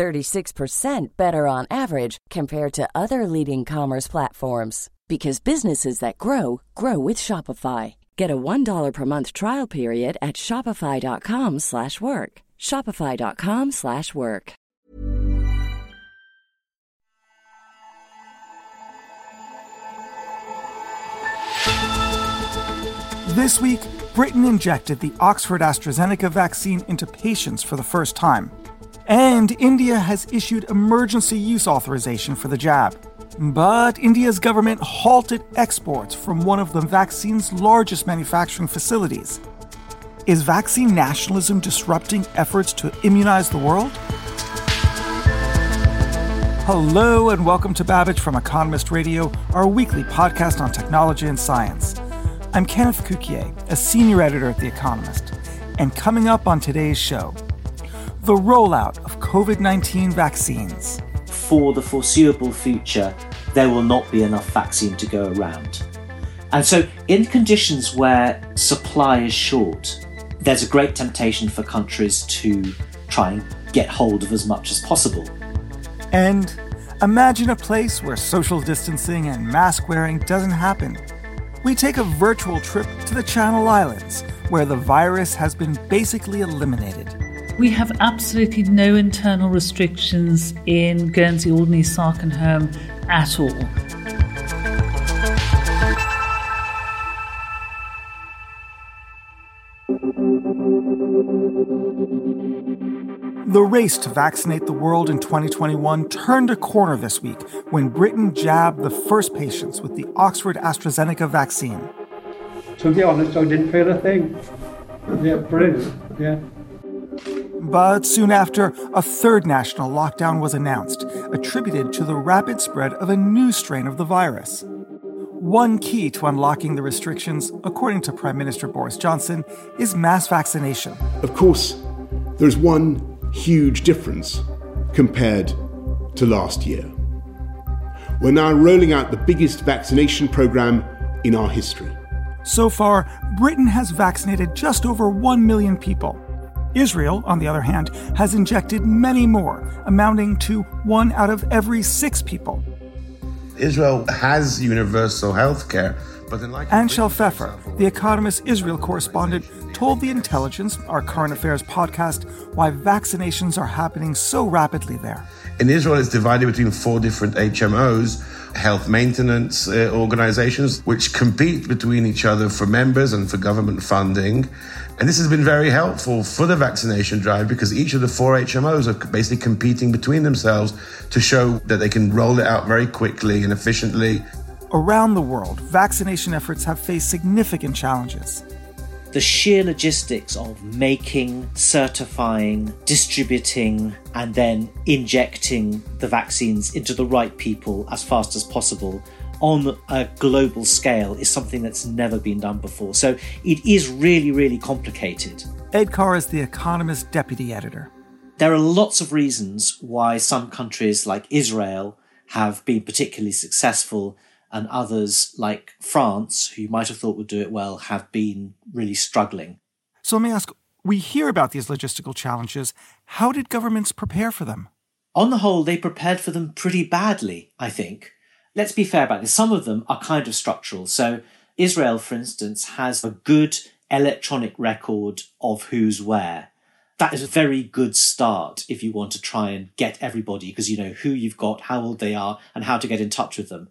36% better on average compared to other leading commerce platforms because businesses that grow grow with Shopify. Get a $1 per month trial period at shopify.com/work. shopify.com/work. This week, Britain injected the Oxford AstraZeneca vaccine into patients for the first time. And India has issued emergency use authorization for the jab. But India's government halted exports from one of the vaccine's largest manufacturing facilities. Is vaccine nationalism disrupting efforts to immunize the world? Hello, and welcome to Babbage from Economist Radio, our weekly podcast on technology and science. I'm Kenneth Cukier, a senior editor at The Economist. And coming up on today's show, the rollout of COVID 19 vaccines. For the foreseeable future, there will not be enough vaccine to go around. And so, in conditions where supply is short, there's a great temptation for countries to try and get hold of as much as possible. And imagine a place where social distancing and mask wearing doesn't happen. We take a virtual trip to the Channel Islands, where the virus has been basically eliminated. We have absolutely no internal restrictions in Guernsey, Alderney, Sark and Herm at all. The race to vaccinate the world in 2021 turned a corner this week when Britain jabbed the first patients with the Oxford AstraZeneca vaccine. To be honest, I didn't feel a thing. Yeah, brilliant. Yeah. But soon after, a third national lockdown was announced, attributed to the rapid spread of a new strain of the virus. One key to unlocking the restrictions, according to Prime Minister Boris Johnson, is mass vaccination. Of course, there's one huge difference compared to last year. We're now rolling out the biggest vaccination program in our history. So far, Britain has vaccinated just over 1 million people. Israel, on the other hand, has injected many more, amounting to one out of every six people. Israel has universal health care, but unlike Anshel Pfeffer, the Economist Israel correspondent, told The Intelligence, our current affairs podcast, why vaccinations are happening so rapidly there. In Israel, it's divided between four different HMOs, health maintenance uh, organizations, which compete between each other for members and for government funding. And this has been very helpful for the vaccination drive because each of the four HMOs are basically competing between themselves to show that they can roll it out very quickly and efficiently. Around the world, vaccination efforts have faced significant challenges. The sheer logistics of making, certifying, distributing, and then injecting the vaccines into the right people as fast as possible on a global scale is something that's never been done before. So it is really, really complicated. Ed Carr is the Economist deputy editor. There are lots of reasons why some countries like Israel have been particularly successful and others like France, who you might have thought would do it well, have been really struggling. So let me ask we hear about these logistical challenges. How did governments prepare for them? On the whole, they prepared for them pretty badly, I think let's be fair about this. Some of them are kind of structural. So Israel, for instance, has a good electronic record of who's where. That is a very good start if you want to try and get everybody because you know who you've got, how old they are, and how to get in touch with them.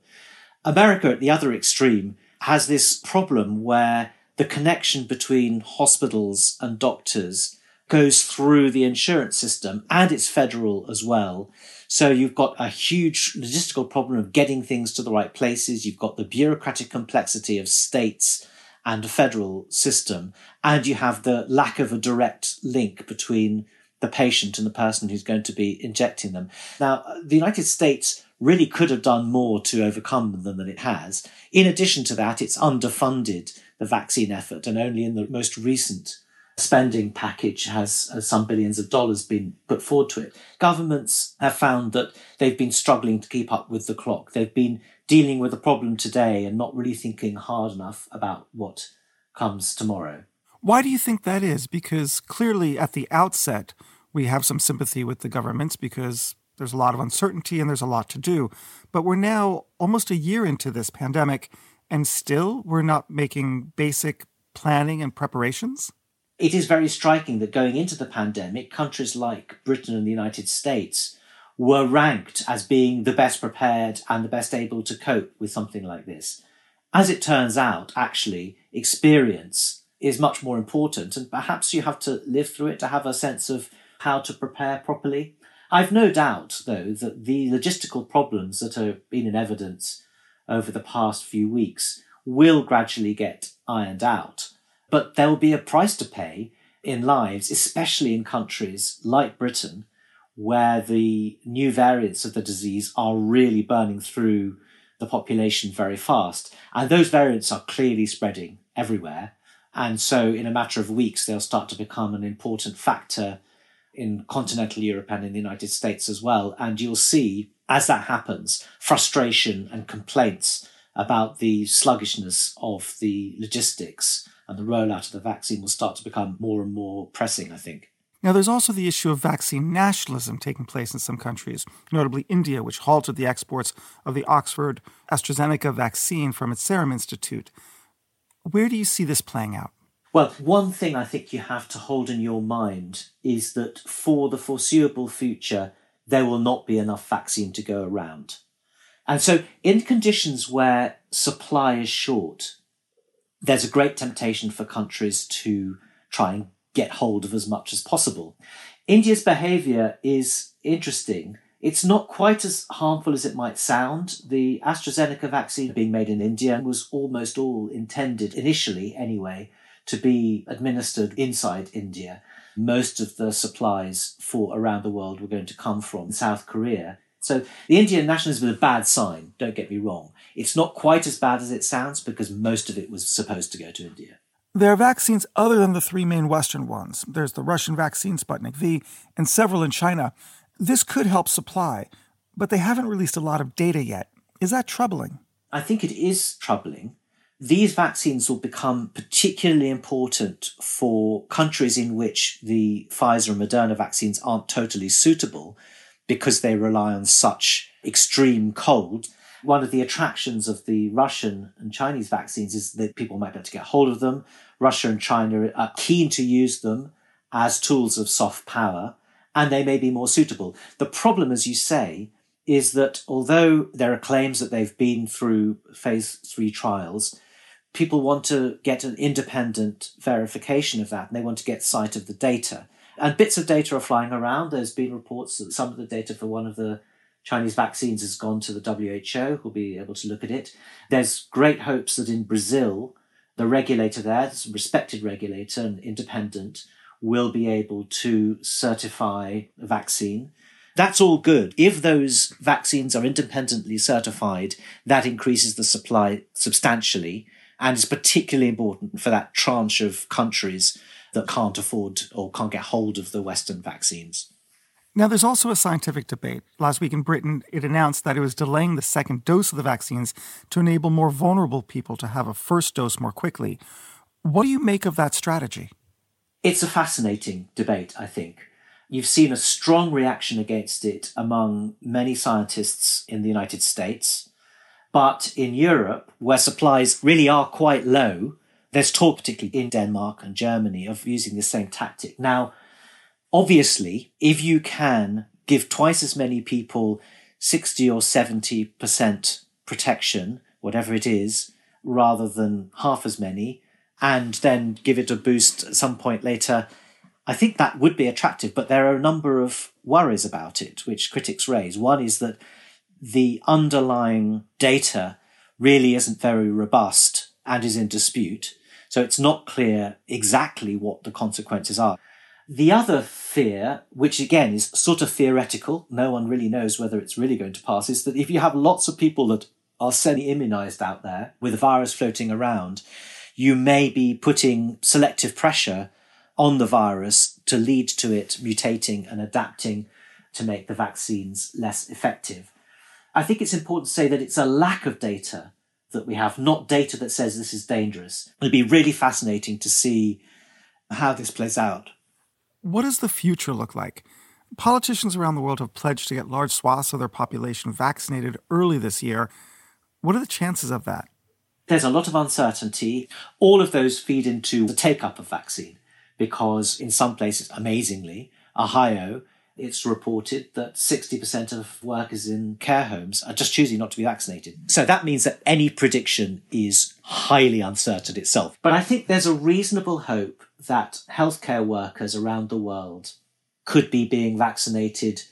America, at the other extreme, has this problem where the connection between hospitals and doctors goes through the insurance system and it's federal as well. So you've got a huge logistical problem of getting things to the right places. You've got the bureaucratic complexity of states and a federal system. And you have the lack of a direct link between the patient and the person who's going to be injecting them. Now, the United States really could have done more to overcome them than it has. In addition to that, it's underfunded the vaccine effort, and only in the most recent spending package has some billions of dollars been put forward to it. Governments have found that they've been struggling to keep up with the clock. They've been dealing with a problem today and not really thinking hard enough about what comes tomorrow. Why do you think that is? Because clearly at the outset, we have some sympathy with the governments because there's a lot of uncertainty and there's a lot to do. But we're now almost a year into this pandemic and still we're not making basic planning and preparations? It is very striking that going into the pandemic, countries like Britain and the United States were ranked as being the best prepared and the best able to cope with something like this. As it turns out, actually, experience is much more important, and perhaps you have to live through it to have a sense of how to prepare properly. I've no doubt, though, that the logistical problems that have been in evidence over the past few weeks will gradually get ironed out. But there will be a price to pay in lives, especially in countries like Britain, where the new variants of the disease are really burning through the population very fast. And those variants are clearly spreading everywhere. And so, in a matter of weeks, they'll start to become an important factor in continental Europe and in the United States as well. And you'll see, as that happens, frustration and complaints about the sluggishness of the logistics and the rollout of the vaccine will start to become more and more pressing, I think. Now, there's also the issue of vaccine nationalism taking place in some countries, notably India, which halted the exports of the Oxford AstraZeneca vaccine from its Serum Institute. Where do you see this playing out? Well, one thing I think you have to hold in your mind is that for the foreseeable future, there will not be enough vaccine to go around. And so, in conditions where supply is short, there's a great temptation for countries to try and get hold of as much as possible. India's behavior is interesting. It's not quite as harmful as it might sound. The AstraZeneca vaccine being made in India was almost all intended, initially anyway, to be administered inside India. Most of the supplies for around the world were going to come from South Korea. So the Indian nationalism is a bad sign, don't get me wrong. It's not quite as bad as it sounds because most of it was supposed to go to India. There are vaccines other than the three main Western ones. There's the Russian vaccine, Sputnik V, and several in China. This could help supply, but they haven't released a lot of data yet. Is that troubling? I think it is troubling. These vaccines will become particularly important for countries in which the Pfizer and Moderna vaccines aren't totally suitable because they rely on such extreme cold one of the attractions of the Russian and Chinese vaccines is that people might be able to get hold of them. Russia and China are keen to use them as tools of soft power, and they may be more suitable. The problem, as you say, is that although there are claims that they've been through phase three trials, people want to get an independent verification of that and they want to get sight of the data. And bits of data are flying around. There's been reports that some of the data for one of the Chinese vaccines has gone to the WHO, who'll be able to look at it. There's great hopes that in Brazil, the regulator there, a respected regulator and independent, will be able to certify a vaccine. That's all good. If those vaccines are independently certified, that increases the supply substantially and is particularly important for that tranche of countries that can't afford or can't get hold of the Western vaccines. Now, there's also a scientific debate. Last week in Britain, it announced that it was delaying the second dose of the vaccines to enable more vulnerable people to have a first dose more quickly. What do you make of that strategy? It's a fascinating debate, I think. You've seen a strong reaction against it among many scientists in the United States. But in Europe, where supplies really are quite low, there's talk, particularly in Denmark and Germany, of using the same tactic. Now, Obviously, if you can give twice as many people 60 or 70% protection, whatever it is, rather than half as many, and then give it a boost at some point later, I think that would be attractive. But there are a number of worries about it, which critics raise. One is that the underlying data really isn't very robust and is in dispute. So it's not clear exactly what the consequences are. The other fear, which again is sort of theoretical, no one really knows whether it's really going to pass, is that if you have lots of people that are semi immunized out there with the virus floating around, you may be putting selective pressure on the virus to lead to it mutating and adapting to make the vaccines less effective. I think it's important to say that it's a lack of data that we have, not data that says this is dangerous. It'll be really fascinating to see how this plays out. What does the future look like? Politicians around the world have pledged to get large swaths of their population vaccinated early this year. What are the chances of that? There's a lot of uncertainty. All of those feed into the take up of vaccine because, in some places, amazingly, Ohio, it's reported that 60% of workers in care homes are just choosing not to be vaccinated. So that means that any prediction is highly uncertain itself. But I think there's a reasonable hope that healthcare workers around the world could be being vaccinated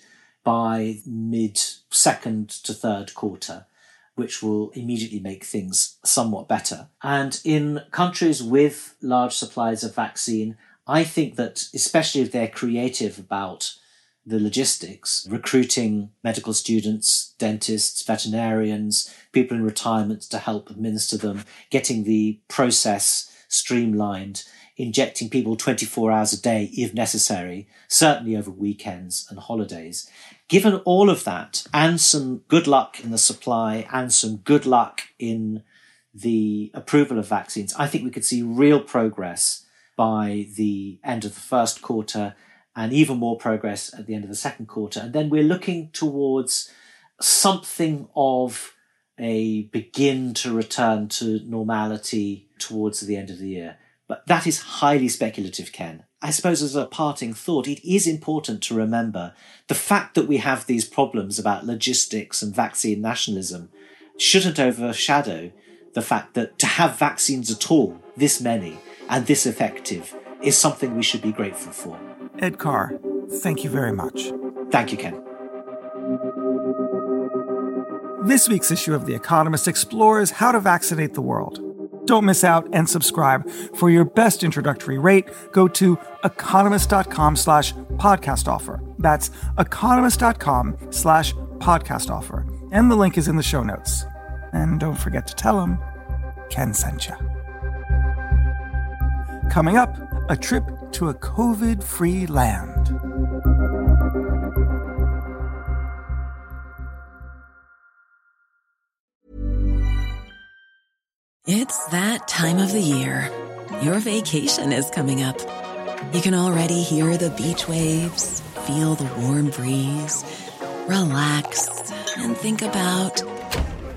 by mid second to third quarter, which will immediately make things somewhat better. And in countries with large supplies of vaccine, I think that especially if they're creative about the logistics, recruiting medical students, dentists, veterinarians, people in retirement to help administer them, getting the process streamlined, injecting people 24 hours a day if necessary, certainly over weekends and holidays. Given all of that and some good luck in the supply and some good luck in the approval of vaccines, I think we could see real progress by the end of the first quarter and even more progress at the end of the second quarter. And then we're looking towards something of a begin to return to normality towards the end of the year. But that is highly speculative, Ken. I suppose as a parting thought, it is important to remember the fact that we have these problems about logistics and vaccine nationalism shouldn't overshadow the fact that to have vaccines at all, this many, and this effective, is something we should be grateful for. Ed Carr, thank you very much. Thank you, Ken. This week's issue of The Economist explores how to vaccinate the world. Don't miss out and subscribe. For your best introductory rate, go to economist.com slash podcast offer. That's economist.com slash podcast offer. And the link is in the show notes. And don't forget to tell them Ken sent you. Coming up, a trip to a COVID free land. It's that time of the year. Your vacation is coming up. You can already hear the beach waves, feel the warm breeze, relax, and think about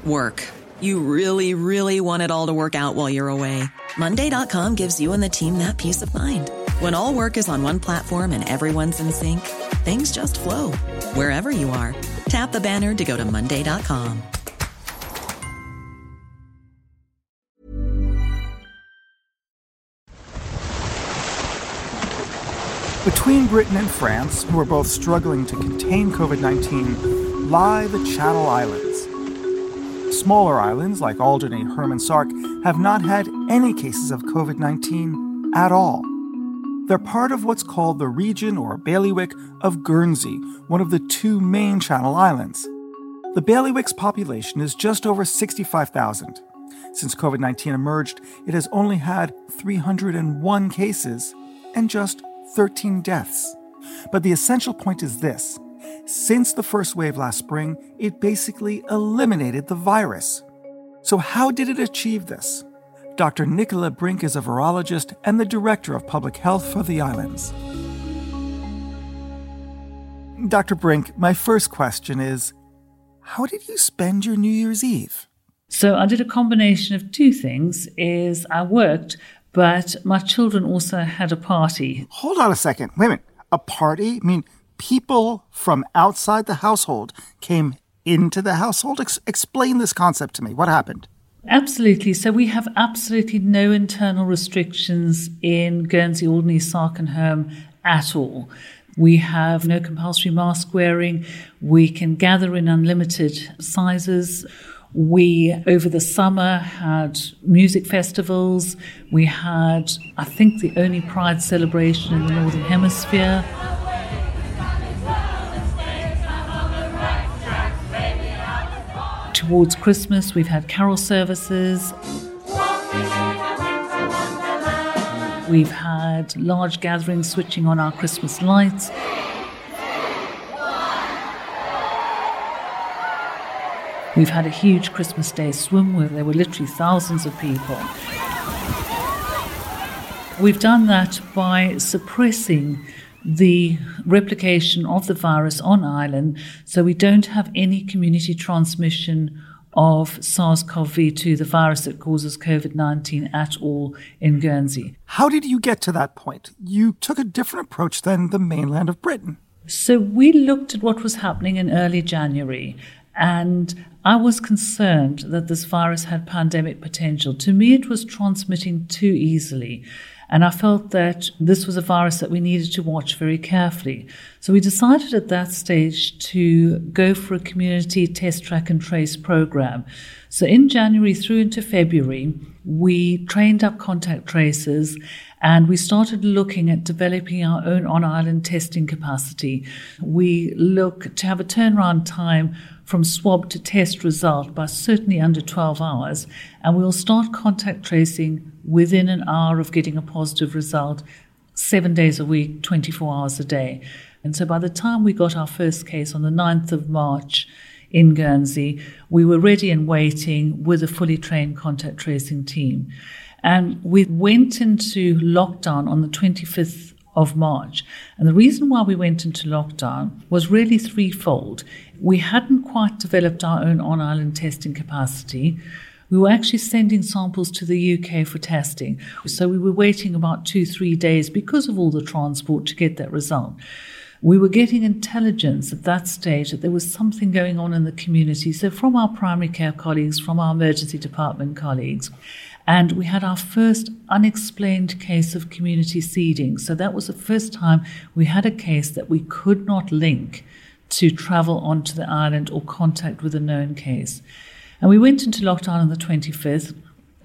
work. You really, really want it all to work out while you're away. Monday.com gives you and the team that peace of mind. When all work is on one platform and everyone's in sync, things just flow wherever you are. Tap the banner to go to Monday.com. Between Britain and France, who are both struggling to contain COVID 19, lie the Channel Islands. Smaller islands like Alderney, Herm and Sark have not had any cases of COVID 19 at all. They're part of what's called the region or bailiwick of Guernsey, one of the two main Channel Islands. The bailiwick's population is just over 65,000. Since COVID 19 emerged, it has only had 301 cases and just 13 deaths. But the essential point is this since the first wave last spring, it basically eliminated the virus. So, how did it achieve this? Dr. Nicola Brink is a virologist and the director of public health for the islands. Dr. Brink, my first question is How did you spend your New Year's Eve? So I did a combination of two things is I worked but my children also had a party. Hold on a second. Wait a minute. A party? I mean, people from outside the household came into the household? Ex- explain this concept to me. What happened? Absolutely. So we have absolutely no internal restrictions in Guernsey, Alderney, Sark and Herm at all. We have no compulsory mask wearing. We can gather in unlimited sizes. We, over the summer, had music festivals. We had, I think, the only Pride celebration in the Northern Hemisphere. Towards Christmas, we've had carol services. We've had large gatherings switching on our Christmas lights. We've had a huge Christmas Day swim where there were literally thousands of people. We've done that by suppressing the replication of the virus on Ireland so we don't have any community transmission of SARS CoV 2, the virus that causes COVID 19, at all in Guernsey. How did you get to that point? You took a different approach than the mainland of Britain. So we looked at what was happening in early January and I was concerned that this virus had pandemic potential. To me, it was transmitting too easily. And I felt that this was a virus that we needed to watch very carefully. So we decided at that stage to go for a community test, track, and trace program. So in January through into February, we trained up contact tracers and we started looking at developing our own on island testing capacity. We look to have a turnaround time from swab to test result by certainly under 12 hours, and we'll start contact tracing within an hour of getting a positive result, seven days a week, 24 hours a day. And so by the time we got our first case on the 9th of March in Guernsey, we were ready and waiting with a fully trained contact tracing team. And we went into lockdown on the 25th of March. And the reason why we went into lockdown was really threefold. We hadn't quite developed our own on island testing capacity. We were actually sending samples to the UK for testing. So we were waiting about two, three days because of all the transport to get that result. We were getting intelligence at that stage that there was something going on in the community. So, from our primary care colleagues, from our emergency department colleagues, and we had our first unexplained case of community seeding. So that was the first time we had a case that we could not link to travel onto the island or contact with a known case. And we went into lockdown on the 25th,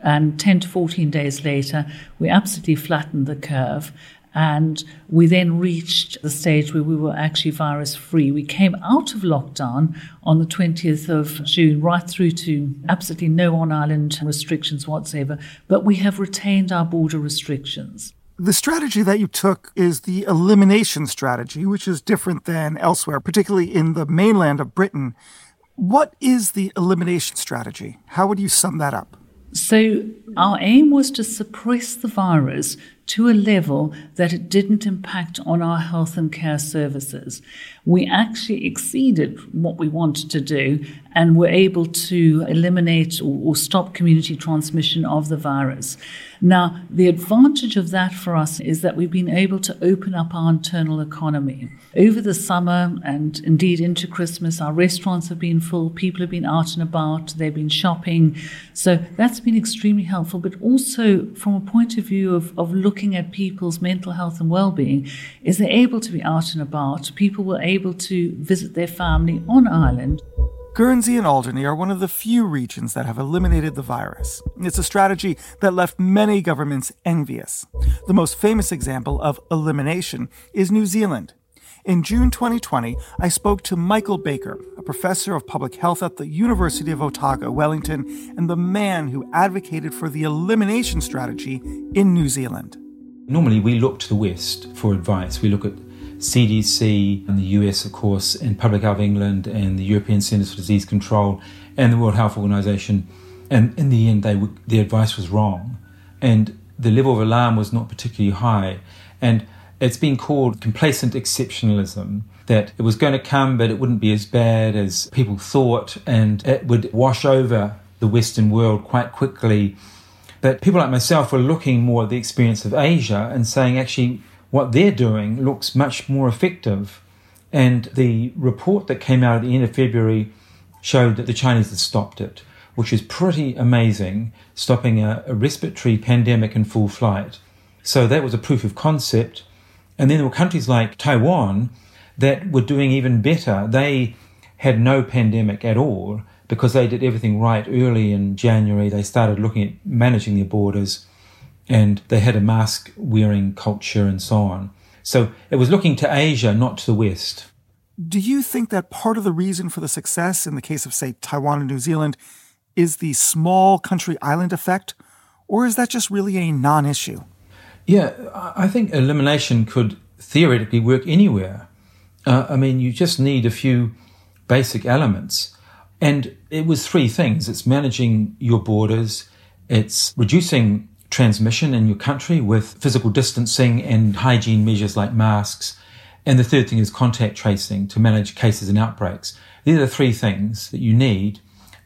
and 10 to 14 days later, we absolutely flattened the curve. And we then reached the stage where we were actually virus free. We came out of lockdown on the 20th of June, right through to absolutely no on island restrictions whatsoever, but we have retained our border restrictions. The strategy that you took is the elimination strategy, which is different than elsewhere, particularly in the mainland of Britain. What is the elimination strategy? How would you sum that up? So, our aim was to suppress the virus to a level that it didn't impact on our health and care services. We actually exceeded what we wanted to do and were able to eliminate or, stop community transmission of the virus. Now, the advantage of that for us is that we've been able to open up our internal economy. Over the summer and indeed into Christmas, our restaurants have been full, people have been out and about, they've been shopping. So that's been extremely helpful, but also from a point of view of, of looking at people's mental health and well being, is they're able to be out and about. People were able to visit their family on island. Guernsey and Alderney are one of the few regions that have eliminated the virus. It's a strategy that left many governments envious. The most famous example of elimination is New Zealand. In June 2020, I spoke to Michael Baker, a professor of public health at the University of Otago, Wellington, and the man who advocated for the elimination strategy in New Zealand. Normally, we look to the West for advice. We look at CDC and the US, of course, and Public Health England and the European Centers for Disease Control and the World Health Organization. And in the end, they the advice was wrong. And the level of alarm was not particularly high. And it's been called complacent exceptionalism that it was going to come, but it wouldn't be as bad as people thought, and it would wash over the Western world quite quickly. But people like myself were looking more at the experience of Asia and saying, actually, what they're doing looks much more effective. And the report that came out at the end of February showed that the Chinese had stopped it, which is pretty amazing, stopping a, a respiratory pandemic in full flight. So that was a proof of concept. And then there were countries like Taiwan that were doing even better. They had no pandemic at all. because they did everything right early in January. They started looking at managing their borders and they had a mask wearing culture and so on. So it was looking to Asia, not to the West. Do you think that part of the reason for the success in the case of, say, Taiwan and New Zealand is the small country island effect, or is that just really a non issue? Yeah, I think elimination could theoretically work anywhere. Uh, I mean, you just need a few basic elements. And it was three things it's managing your borders, it's reducing transmission in your country with physical distancing and hygiene measures like masks. And the third thing is contact tracing to manage cases and outbreaks. These are the three things that you need.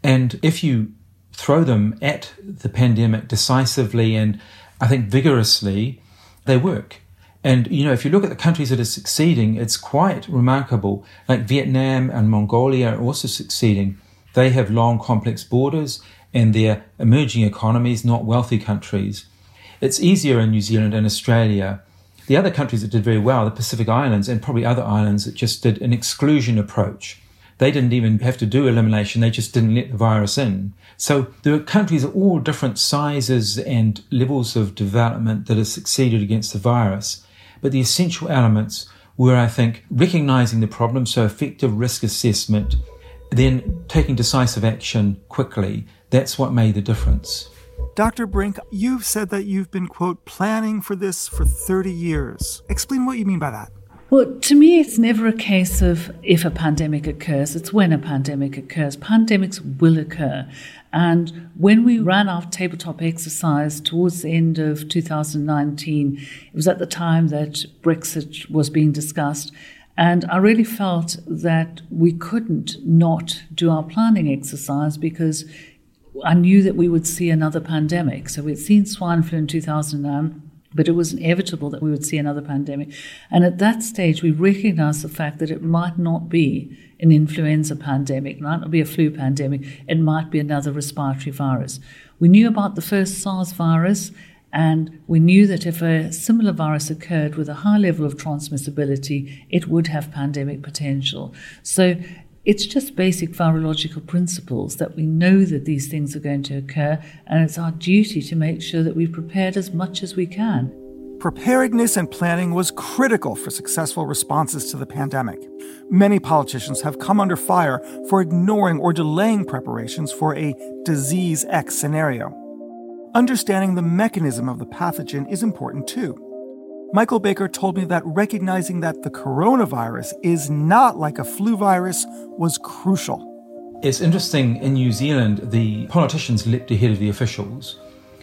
And if you throw them at the pandemic decisively and I think vigorously, they work. And, you know, if you look at the countries that are succeeding, it's quite remarkable. Like Vietnam and Mongolia are also succeeding. They have long, complex borders and they're emerging economies, not wealthy countries. It's easier in New Zealand and Australia. The other countries that did very well, the Pacific Islands and probably other islands that just did an exclusion approach. They didn't even have to do elimination, they just didn't let the virus in. So there are countries of all different sizes and levels of development that have succeeded against the virus. But the essential elements were, I think, recognizing the problem, so effective risk assessment, then taking decisive action quickly. That's what made the difference. Dr. Brink, you've said that you've been, quote, planning for this for 30 years. Explain what you mean by that. Well, to me, it's never a case of if a pandemic occurs, it's when a pandemic occurs. Pandemics will occur. And when we ran our tabletop exercise towards the end of 2019, it was at the time that Brexit was being discussed. And I really felt that we couldn't not do our planning exercise because I knew that we would see another pandemic. So we'd seen swine flu in 2009 but it was inevitable that we would see another pandemic. And at that stage, we recognized the fact that it might not be an influenza pandemic, might not be a flu pandemic, it might be another respiratory virus. We knew about the first SARS virus, and we knew that if a similar virus occurred with a high level of transmissibility, it would have pandemic potential. So it's just basic virological principles that we know that these things are going to occur, and it's our duty to make sure that we've prepared as much as we can. Preparedness and planning was critical for successful responses to the pandemic. Many politicians have come under fire for ignoring or delaying preparations for a disease X scenario. Understanding the mechanism of the pathogen is important too. Michael Baker told me that recognizing that the coronavirus is not like a flu virus was crucial. It's interesting in New Zealand, the politicians leapt ahead of the officials.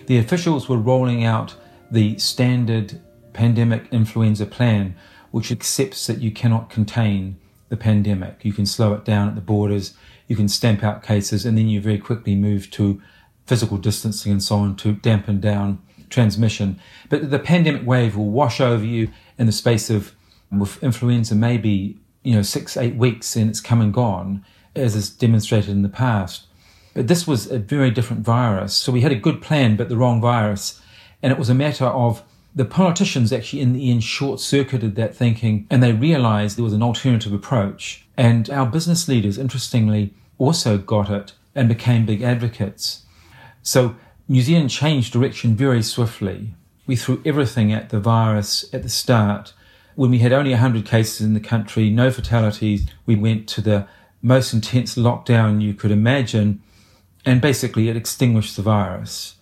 The officials were rolling out the standard pandemic influenza plan, which accepts that you cannot contain the pandemic. You can slow it down at the borders, you can stamp out cases, and then you very quickly move to physical distancing and so on to dampen down transmission. But the pandemic wave will wash over you in the space of, with influenza, maybe, you know, six, eight weeks and it's come and gone, as is demonstrated in the past. But this was a very different virus. So we had a good plan, but the wrong virus. And it was a matter of the politicians actually in the end short circuited that thinking and they realized there was an alternative approach. And our business leaders, interestingly, also got it and became big advocates. So New Zealand changed direction very swiftly. We threw everything at the virus at the start. When we had only 100 cases in the country, no fatalities, we went to the most intense lockdown you could imagine, and basically it extinguished the virus.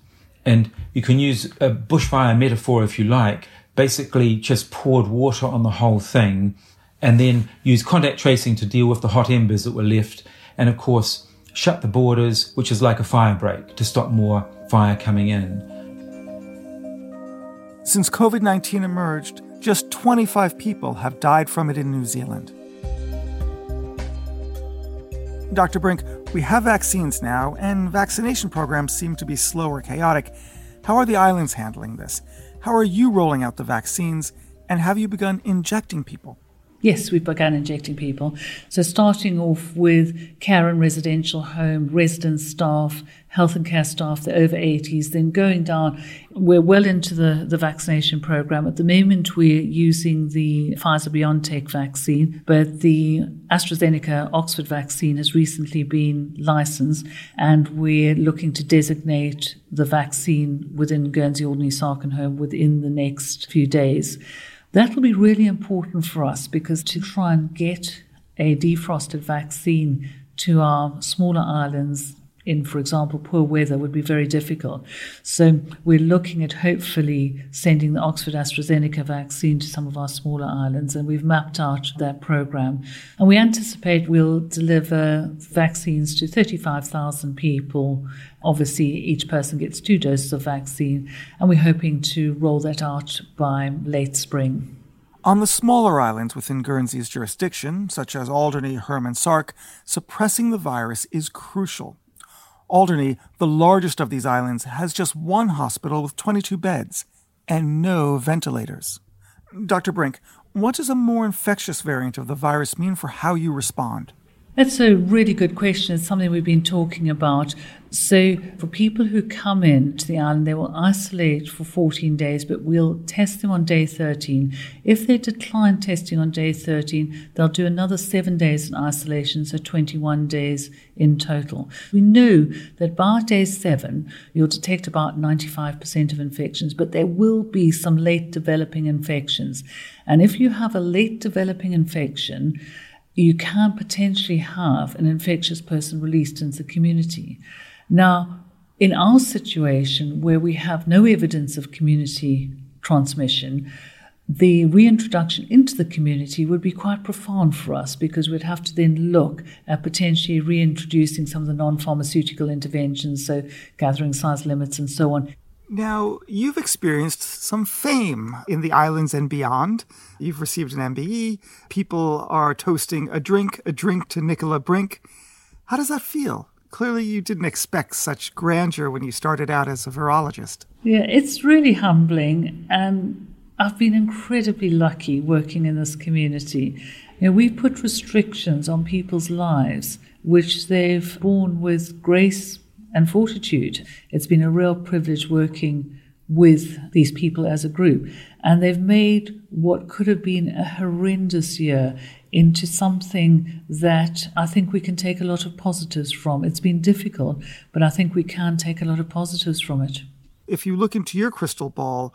And you can use a bushfire metaphor if you like, basically just poured water on the whole thing, and then use contact tracing to deal with the hot embers that were left, and of course, shut the borders, which is like a fire break to stop more fire coming in. Since COVID 19 emerged, just 25 people have died from it in New Zealand. Dr. Brink, we have vaccines now, and vaccination programs seem to be slow or chaotic. How are the islands handling this? How are you rolling out the vaccines, and have you begun injecting people? Yes, we've begun injecting people. So, starting off with care and residential home, resident staff, health and care staff, the over 80s, then going down. We're well into the, the vaccination program. At the moment, we're using the Pfizer BioNTech vaccine, but the AstraZeneca Oxford vaccine has recently been licensed, and we're looking to designate the vaccine within Guernsey Alderney Sark and Herm within the next few days. That will be really important for us because to try and get a defrosted vaccine to our smaller islands in, for example, poor weather would be very difficult. So we're looking at hopefully sending the Oxford AstraZeneca vaccine to some of our smaller islands, and we've mapped out that program. And we anticipate we'll deliver vaccines to 35,000 people. Obviously, each person gets two doses of vaccine, and we're hoping to roll that out by late spring. On the smaller islands within Guernsey's jurisdiction, such as Alderney, Herm, and Sark, suppressing the virus is crucial. Alderney, the largest of these islands, has just one hospital with 22 beds and no ventilators. Dr. Brink, what does a more infectious variant of the virus mean for how you respond? That's a really good question. It's something we've been talking about. So, for people who come in to the island, they will isolate for 14 days, but we'll test them on day 13. If they decline testing on day 13, they'll do another seven days in isolation, so 21 days in total. We know that by day seven, you'll detect about 95% of infections, but there will be some late developing infections. And if you have a late developing infection, you can potentially have an infectious person released into the community. Now, in our situation where we have no evidence of community transmission, the reintroduction into the community would be quite profound for us because we'd have to then look at potentially reintroducing some of the non pharmaceutical interventions, so gathering size limits and so on, now, you've experienced some fame in the islands and beyond. You've received an MBE. People are toasting a drink, a drink to Nicola Brink. How does that feel? Clearly, you didn't expect such grandeur when you started out as a virologist. Yeah, it's really humbling. And I've been incredibly lucky working in this community. You know, we've put restrictions on people's lives, which they've borne with grace and fortitude. It's been a real privilege working with these people as a group. And they've made what could have been a horrendous year into something that I think we can take a lot of positives from. It's been difficult, but I think we can take a lot of positives from it. If you look into your crystal ball,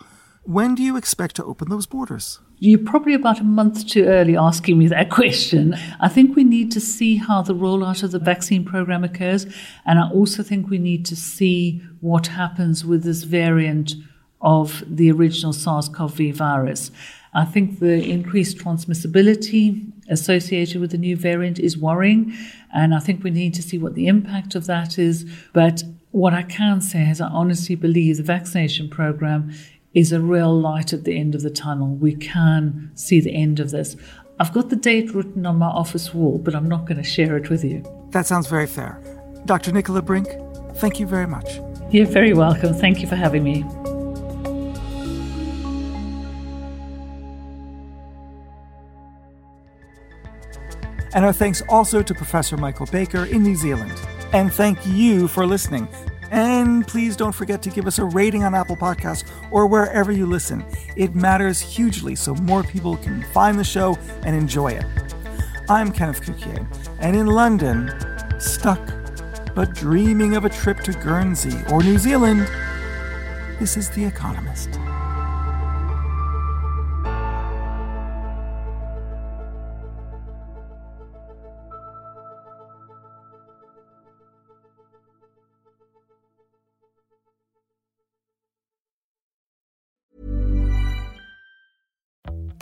when do you expect to open those borders? You're probably about a month too early asking me that question. I think we need to see how the rollout of the vaccine program occurs. And I also think we need to see what happens with this variant of the original SARS CoV virus. I think the increased transmissibility associated with the new variant is worrying. And I think we need to see what the impact of that is. But what I can say is, I honestly believe the vaccination program is a real light at the end of the tunnel. We can see the end of this. I've got the date written on my office wall, but I'm not going to share it with you. That sounds very fair. Dr. Nicola Brink, thank you very much. You're very welcome. Thank you for having me. And our thanks also to Professor Michael Baker in New Zealand. And thank you for listening. And please don't forget to give us a rating on Apple Podcasts or wherever you listen. It matters hugely so more people can find the show and enjoy it. I'm Kenneth Cukier, and in London, stuck but dreaming of a trip to Guernsey or New Zealand, this is The Economist.